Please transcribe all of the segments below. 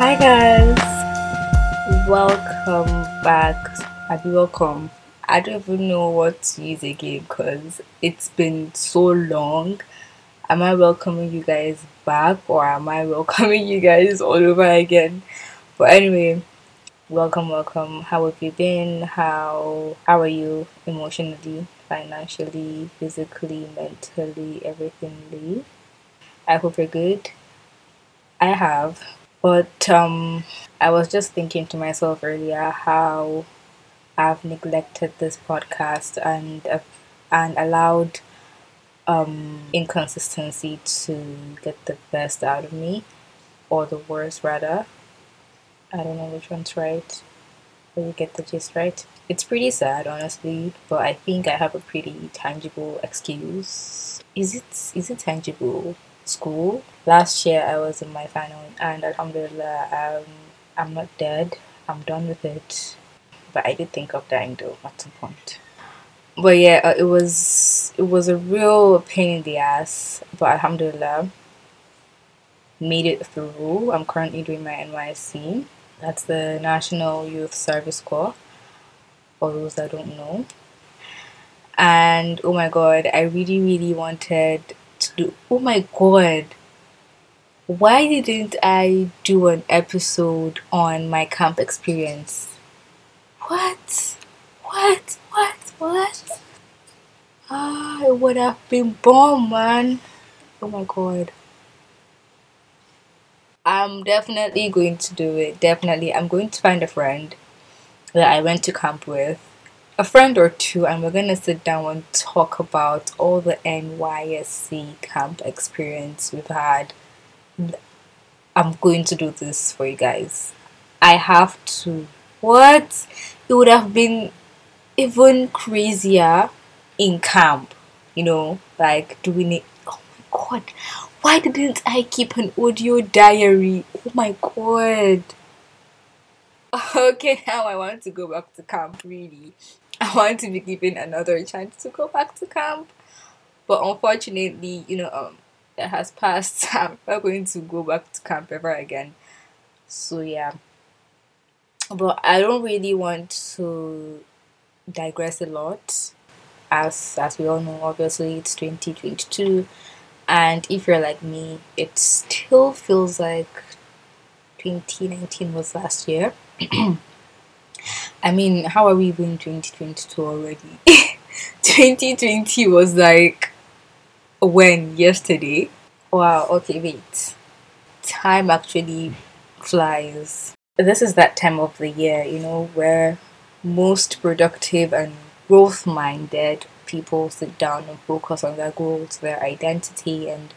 Hi guys, welcome back. Be welcome. I don't even know what to use again because it's been so long. Am I welcoming you guys back or am I welcoming you guys all over again? But anyway, welcome, welcome. How have you been? How how are you emotionally, financially, physically, mentally, everythingly? I hope you're good. I have. But um, I was just thinking to myself earlier how I've neglected this podcast and uh, and allowed um, inconsistency to get the best out of me, or the worst rather. I don't know which one's right. But you get the gist, right? It's pretty sad, honestly, but I think I have a pretty tangible excuse. Is it is it tangible? School. Last year I was in my final, and Alhamdulillah, um, I'm not dead. I'm done with it. But I did think of dying though at some point. But yeah, uh, it was it was a real pain in the ass. But Alhamdulillah, made it through. I'm currently doing my NYSC. That's the National Youth Service Corps. For those that don't know. And oh my god, I really really wanted do. Oh my god, why didn't I do an episode on my camp experience? What? What? What? What? Ah, it would have been bomb, man. Oh my god. I'm definitely going to do it. Definitely. I'm going to find a friend that I went to camp with, a friend or two, and we're going to sit down and talk about all the NYSC camp experience we've had. I'm going to do this for you guys. I have to. What? It would have been even crazier in camp, you know, like doing it. Oh my god, why didn't I keep an audio diary? Oh my god. Okay, now I want to go back to camp, really. I want to be given another chance to go back to camp. But unfortunately, you know, um, it has passed. I'm not going to go back to camp ever again. So yeah. But I don't really want to digress a lot. As as we all know, obviously it's 2022 and if you're like me, it still feels like 2019 was last year. I mean, how are we even 2022 already? 2020 was like when? Yesterday? Wow, okay, wait. Time actually flies. This is that time of the year, you know, where most productive and growth minded people sit down and focus on their goals, their identity, and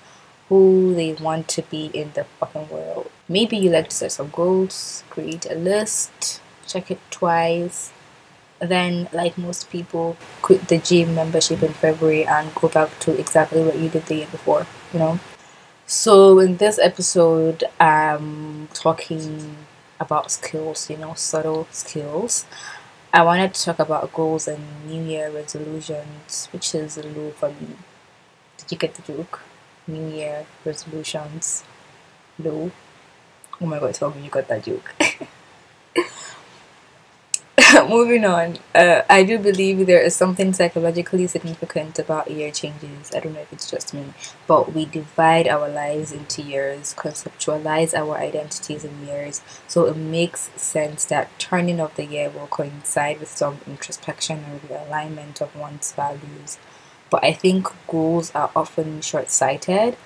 who they want to be in the fucking world. Maybe you like to set some goals, create a list, check it twice, then, like most people, quit the gym membership in February and go back to exactly what you did the year before, you know? So, in this episode, I'm talking about skills, you know, subtle skills. I wanted to talk about goals and New Year resolutions, which is low for me. Did you get the joke? New Year resolutions, low. Oh my god, tell me you got that joke. Moving on, uh, I do believe there is something psychologically significant about year changes. I don't know if it's just me, but we divide our lives into years, conceptualize our identities in years, so it makes sense that turning of the year will coincide with some introspection or realignment of one's values. But I think goals are often short sighted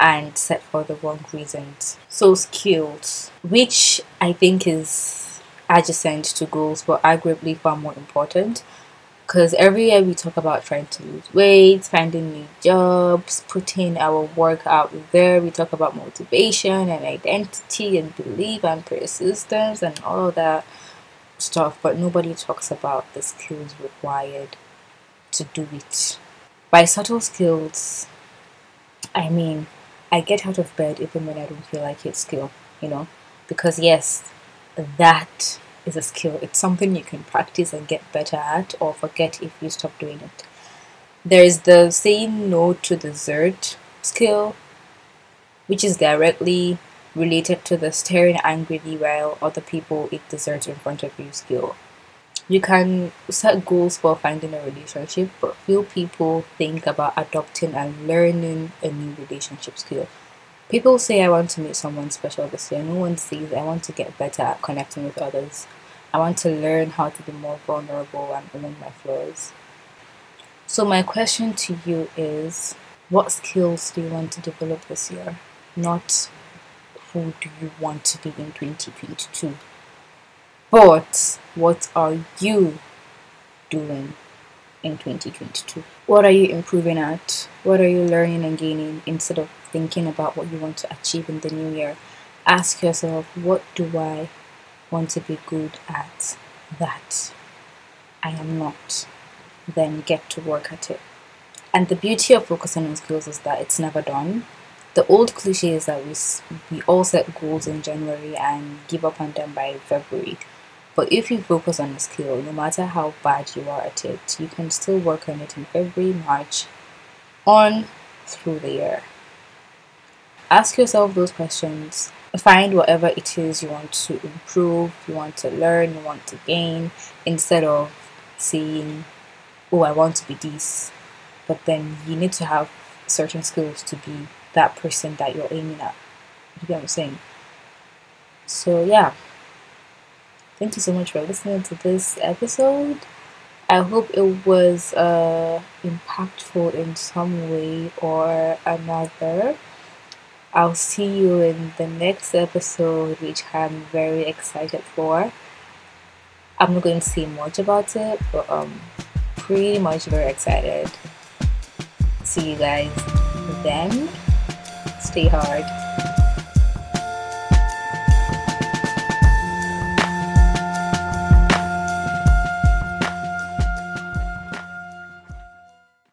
and set for the wrong reasons. So, skills, which I think is adjacent to goals but arguably far more important because every year we talk about trying to lose weight, finding new jobs, putting our work out there. We talk about motivation and identity and belief and persistence and all of that stuff, but nobody talks about the skills required to do it. By subtle skills, I mean I get out of bed even when I don't feel like it's skill, you know, because yes, that is a skill. It's something you can practice and get better at or forget if you stop doing it. There is the saying no to dessert skill, which is directly related to the staring angrily while other people eat dessert in front of you skill. You can set goals for finding a relationship, but few people think about adopting and learning a new relationship skill. People say I want to meet someone special this year. No one says I want to get better at connecting with others. I want to learn how to be more vulnerable and own my flaws. So, my question to you is what skills do you want to develop this year? Not who do you want to be in 2022, but what are you doing in 2022? What are you improving at? What are you learning and gaining instead of thinking about what you want to achieve in the new year? Ask yourself, what do I want to be good at that I am not? Then get to work at it. And the beauty of focusing on skills is that it's never done. The old cliche is that we, we all set goals in January and give up on them by February. But if you focus on a skill, no matter how bad you are at it, you can still work on it in February, March, on through the year. Ask yourself those questions. Find whatever it is you want to improve, you want to learn, you want to gain, instead of saying, Oh, I want to be this. But then you need to have certain skills to be that person that you're aiming at. You get what I'm saying? So, yeah. Thank you so much for listening to this episode. I hope it was uh, impactful in some way or another. I'll see you in the next episode, which I'm very excited for. I'm not going to say much about it, but um, pretty much very excited. See you guys then. Stay hard.